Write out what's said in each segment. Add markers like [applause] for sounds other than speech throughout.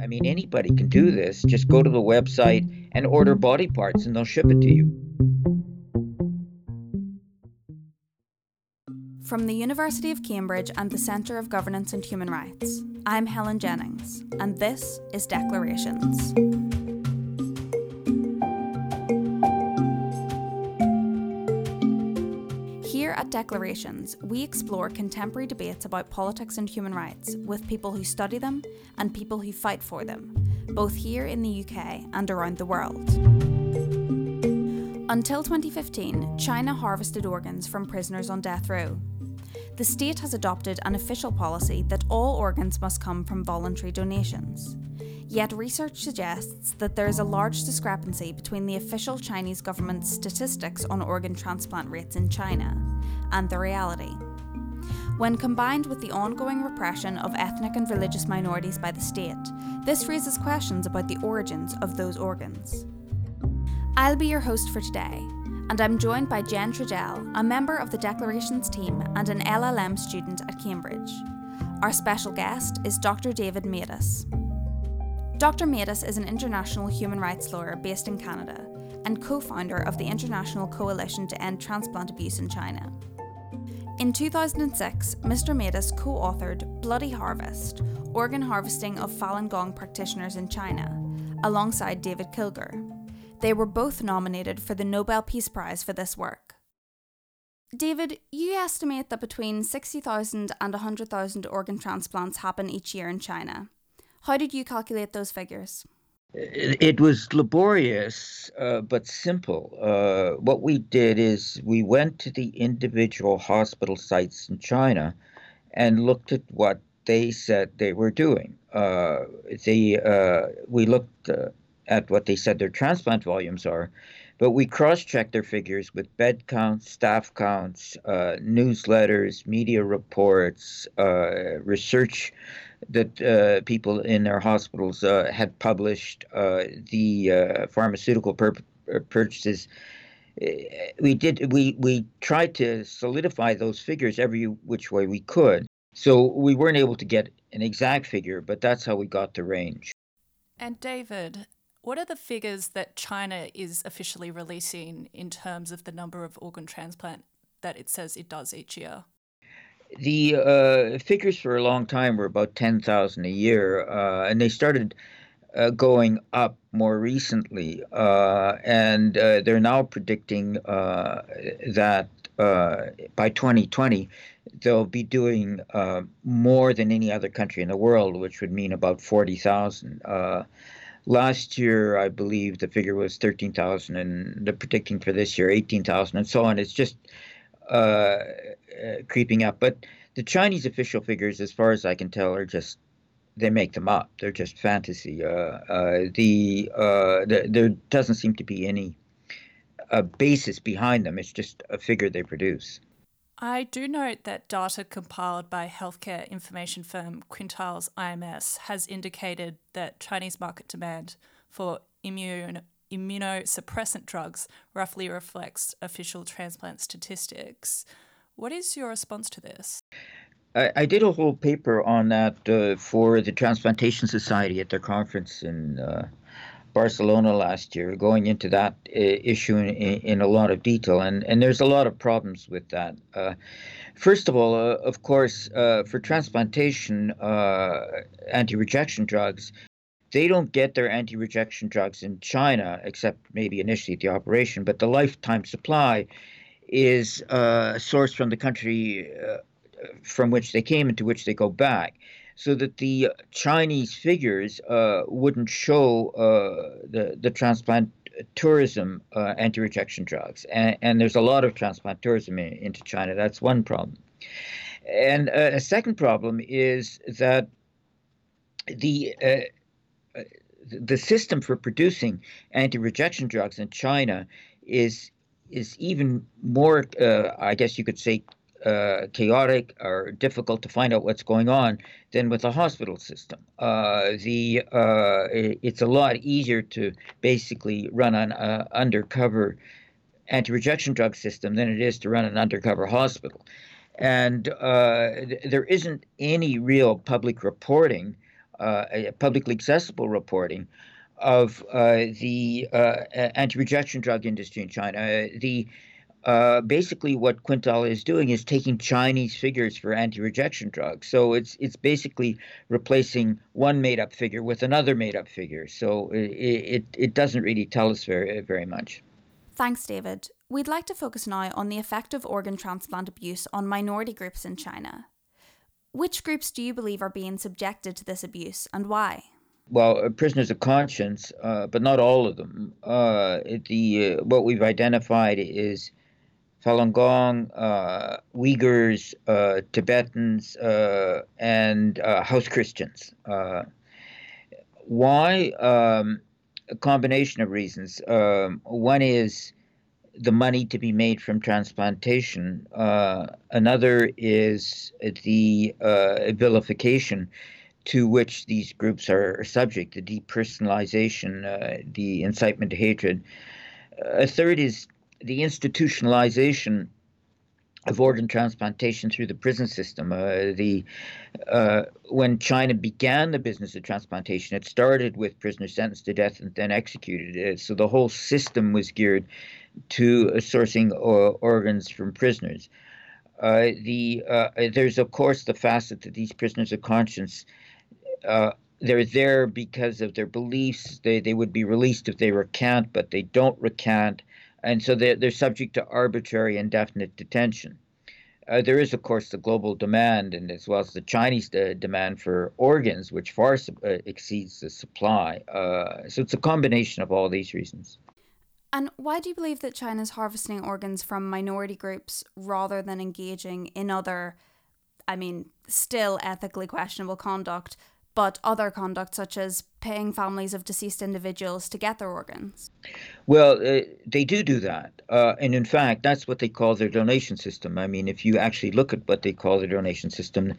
I mean, anybody can do this. Just go to the website and order body parts, and they'll ship it to you. From the University of Cambridge and the Centre of Governance and Human Rights, I'm Helen Jennings, and this is Declarations. Here at Declarations, we explore contemporary debates about politics and human rights with people who study them and people who fight for them, both here in the UK and around the world. Until 2015, China harvested organs from prisoners on death row the state has adopted an official policy that all organs must come from voluntary donations. Yet research suggests that there is a large discrepancy between the official Chinese government's statistics on organ transplant rates in China and the reality. When combined with the ongoing repression of ethnic and religious minorities by the state, this raises questions about the origins of those organs. I'll be your host for today, and I'm joined by Jen Tregell, a member of the Declarations team and an LLM student at Cambridge. Our special guest is Dr. David Matas. Dr. Matas is an international human rights lawyer based in Canada and co founder of the International Coalition to End Transplant Abuse in China. In 2006, Mr. Matas co authored Bloody Harvest Organ Harvesting of Falun Gong Practitioners in China, alongside David Kilgour. They were both nominated for the Nobel Peace Prize for this work. David, you estimate that between 60,000 and 100,000 organ transplants happen each year in China. How did you calculate those figures? It was laborious, uh, but simple. Uh, what we did is we went to the individual hospital sites in China and looked at what they said they were doing. Uh, they, uh, we looked uh, at what they said their transplant volumes are, but we cross checked their figures with bed counts, staff counts, uh, newsletters, media reports, research that uh, people in their hospitals uh, had published, uh, the uh, pharmaceutical pur- purchases. We did. We we tried to solidify those figures every which way we could. So we weren't able to get an exact figure, but that's how we got the range. And David, what are the figures that China is officially releasing in terms of the number of organ transplant that it says it does each year? The uh, figures for a long time were about 10,000 a year, uh, and they started uh, going up more recently. Uh, and uh, they're now predicting uh, that by 2020, they'll be doing more than any other country in the world, which would mean about 40,000. Last year, I believe the figure was 13,000, and they're predicting for this year 18,000, and so on. It's just uh, uh, creeping up. But the Chinese official figures, as far as I can tell, are just they make them up. They're just fantasy. Uh, uh the, uh, the, there doesn't seem to be any uh, basis behind them. It's just a figure they produce. I do note that data compiled by healthcare information firm Quintiles IMS has indicated that Chinese market demand for immune immunosuppressant drugs roughly reflects official transplant statistics. What is your response to this? I, I did a whole paper on that uh, for the Transplantation Society at their conference in uh, Barcelona last year, going into that uh, issue in, in, a lot of detail, and and there's a lot of problems with that. Uh, first of all, uh, of course, uh, for transplantation, uh, anti-rejection drugs, they don't get their anti-rejection drugs in China, except maybe initially at the operation, but the lifetime supply is uh, sourced from the country from which they came and to which they go back. So that the Chinese figures uh, wouldn't show uh, the the transplant tourism uh, anti-rejection drugs, and, and, there's a lot of transplant tourism in, into China. That's one problem, and uh, a second problem is that the uh, the system for producing anti-rejection drugs in China is is even more, uh, I guess you could say, uh, chaotic or difficult to find out what's going on than with the hospital system. Uh, the uh, it's a lot easier to basically run an uh, undercover anti-rejection drug system than it is to run an undercover hospital. and uh, th- there isn't any real public reporting, publicly accessible reporting of uh, the uh, anti-rejection drug industry in China. the uh, basically what Quintiles is doing is taking Chinese figures for anti-rejection drugs. So it's it's basically replacing one made-up figure with another made-up figure. So it, it, it doesn't really tell us very very much. Thanks, David. We'd like to focus now on the effect of organ transplant abuse on minority groups in China. Which groups do you believe are being subjected to this abuse and why? well, uh, prisoners of conscience, uh, but not all of them. Uh, the uh, what we've identified is Falun Gong, uh, Uyghurs, uh, Tibetans, and House Christians. Why? Um, a combination of reasons. Um, one is the money to be made from transplantation. Uh, another is the vilification to which these groups are subject, the depersonalization, the incitement to hatred. A third is the institutionalization of organ transplantation through the prison system. Uh, the uh, when China began the business of transplantation, it started with prisoners sentenced to death and then executed. Uh, so the whole system was geared to sourcing organs from prisoners. Uh, the uh, there's of course the facet that these prisoners of conscience. Uh, they're there because of their beliefs. They, they would be released if they recant, but they don't recant and so they're, they're subject to arbitrary indefinite detention. Uh, there is, of course, the global demand, and as well as the Chinese de- demand for organs, which far uh, exceeds the supply. Uh, so it's a combination of all these reasons. And why do you believe that China's harvesting organs from minority groups rather than engaging in other, I mean, still ethically questionable conduct, but other conduct such as paying families of deceased individuals to get their organs? Well, uh, they do do that. Uh, and in fact, that's what they call their donation system. I mean, if you actually look at what they call their donation system,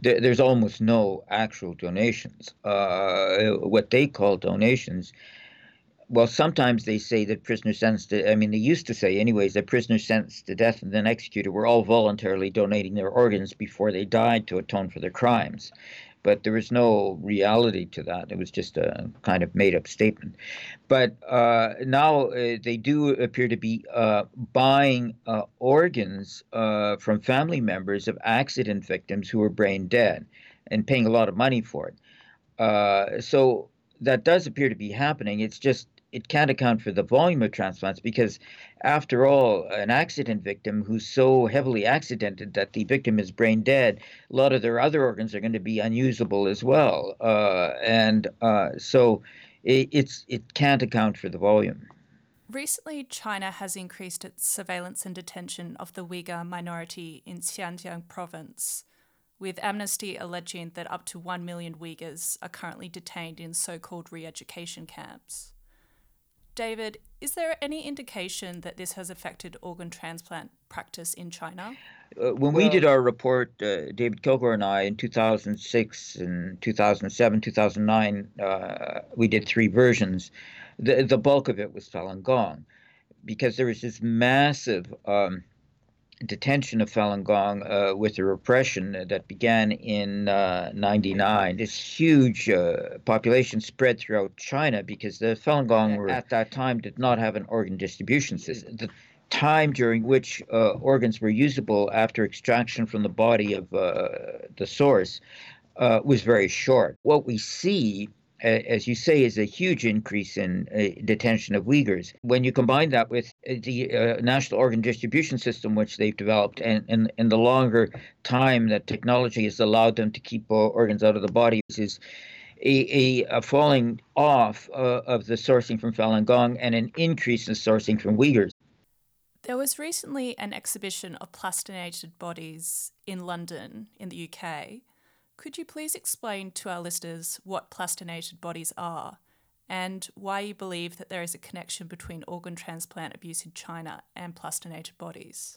th- there's almost no actual donations. Uh, what they call donations, well, sometimes they say that prisoners sentenced to, I mean, they used to say, anyways, that prisoners sentenced to death and then executed were all voluntarily donating their organs before they died to atone for their crimes but there was no reality to that. It was just a kind of made up statement. But uh, now uh, they do appear to be uh, buying uh, organs uh, from family members of accident victims who are brain dead and paying a lot of money for it. Uh, so that does appear to be happening. It's just it can't account for the volume of transplants because, after all, an accident victim who's so heavily accidented that the victim is brain dead, a lot of their other organs are going to be unusable as well, uh, and uh, so it, it's it can't account for the volume. Recently, China has increased its surveillance and detention of the Uyghur minority in Xinjiang province, with Amnesty alleging that up to 1 million Uyghurs are currently detained in so called re education camps. David, is there any indication that this has affected organ transplant practice in China? Uh, when we did our report, uh, David Kilgour and I, in 2006 and 2007, 2009, uh, we did three versions. The, the bulk of it was Falun Gong because there was this massive um, detention of Falun Gong uh, with the repression that began in uh, 99. This huge uh, population spread throughout China because the Falun Gong were, at that time did not have an organ distribution system. The time during which uh, organs were usable after extraction from the body of uh, the source uh, was very short. What we see as you say, is a huge increase in uh, detention of Uyghurs. When you combine that with uh, the uh, national organ distribution system, which they've developed, and, and, and the longer time that technology has allowed them to keep uh, organs out of the body, is a, a, a falling off uh, of the sourcing from Falun Gong and an increase in sourcing from Uyghurs. There was recently an exhibition of plastinated bodies in London, in the UK could you please explain to our listeners what plastinated bodies are and why you believe that there is a connection between organ transplant abuse in China and plastinated bodies?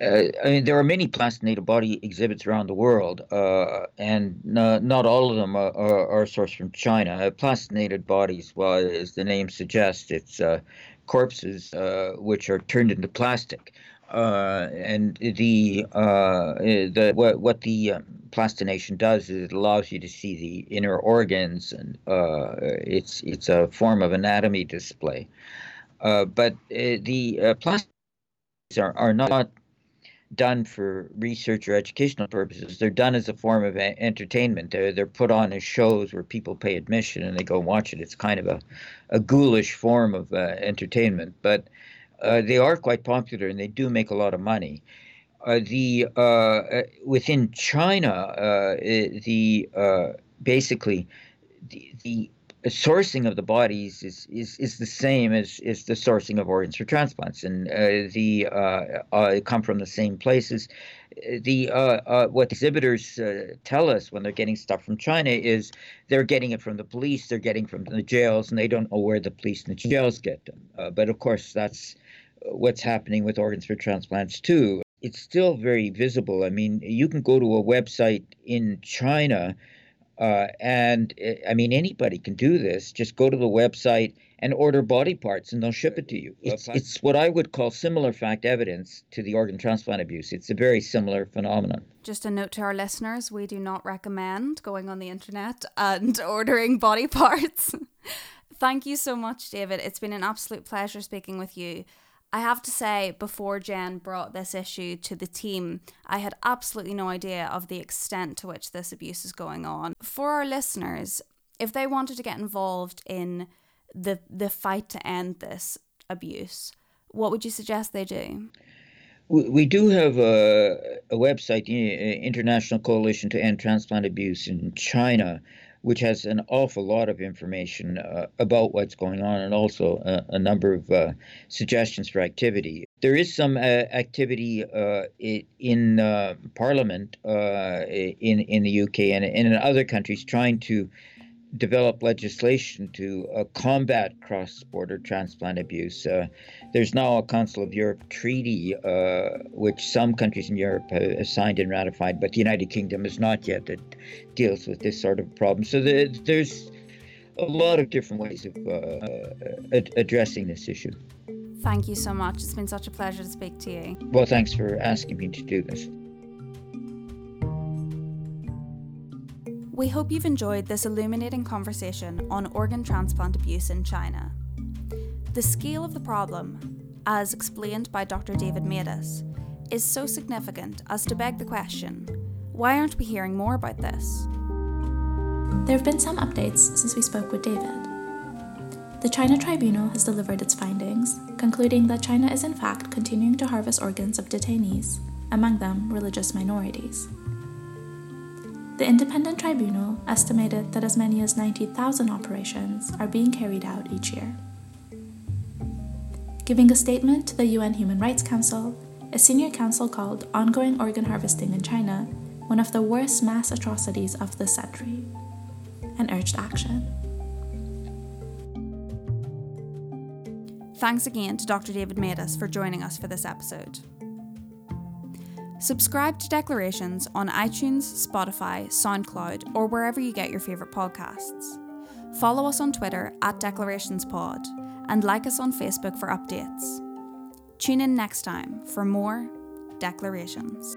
Uh, I mean, there are many plastinated body exhibits around the world, uh, and uh, not all of them are, are, are, sourced from China. Uh, plastinated bodies, well, as the name suggests, it's uh, corpses uh, which are turned into plastic. Uh, and the uh, the what what the um, plastination does is it allows you to see the inner organs, and uh, it's it's a form of anatomy display. Uh, but uh, the uh, plastics are, are not done for research or educational purposes. They're done as a form of a- entertainment. They're, they're put on as shows where people pay admission and they go watch it. It's kind of a, a ghoulish form of uh, entertainment, but uh, they are quite popular and they do make a lot of money. Uh, the uh, uh, within China, uh, the basically the, the sourcing of the bodies is, is, is the same as, is the sourcing of organs for transplants, and the come from the same places. The what exhibitors tell us when they're getting stuff from China is they're getting it from the police, they're getting from the jails, and they don't know where the police and the jails get them. but of course, that's what's happening with organs for transplants too. It's still very visible. I mean, you can go to a website in China uh, and eh, I mean, anybody can do this. Just go to the website and order body parts, and they'll ship it to you. It's, it's what I would call similar fact evidence to the organ transplant abuse. It's a very similar phenomenon. Just a note to our listeners we do not recommend going on the internet and [laughs] ordering body parts. [laughs] Thank you so much, David. It's been an absolute pleasure speaking with you. I have to say, before Jen brought this issue to the team, I had absolutely no idea of the extent to which this abuse is going on. For our listeners, if they wanted to get involved in the the fight to end this abuse, what would you suggest they do? We do have a, a website, International Coalition to End Transplant Abuse in China, which has an awful lot of information uh, about what's going on and also a, a number of uh, suggestions for activity. There is some uh, activity uh, in uh, Parliament uh, in, in the UK and, and in other countries trying to develop legislation to uh, combat cross border transplant abuse. Uh, there's now a Council of Europe treaty, uh, which some countries in Europe have signed and ratified, but the United Kingdom has not yet, that deals with this sort of problem. So the, there's a lot of different ways of uh, ad- addressing this issue. Thank you so much. It's been such a pleasure to speak to you. Well, thanks for asking me to do this. We hope you've enjoyed this illuminating conversation on organ transplant abuse in China. The scale of the problem, as explained by Dr. David Matas, is so significant as to beg the question why aren't we hearing more about this? There have been some updates since we spoke with David. The China Tribunal has delivered its findings, concluding that China is in fact continuing to harvest organs of detainees, among them religious minorities. The independent tribunal estimated that as many as 90,000 operations are being carried out each year. Giving a statement to the UN Human Rights Council, a senior counsel called ongoing organ harvesting in China one of the worst mass atrocities of the century and urged action. Thanks again to Dr. David Matas for joining us for this episode. Subscribe to Declarations on iTunes, Spotify, SoundCloud, or wherever you get your favourite podcasts. Follow us on Twitter at DeclarationsPod and like us on Facebook for updates. Tune in next time for more Declarations.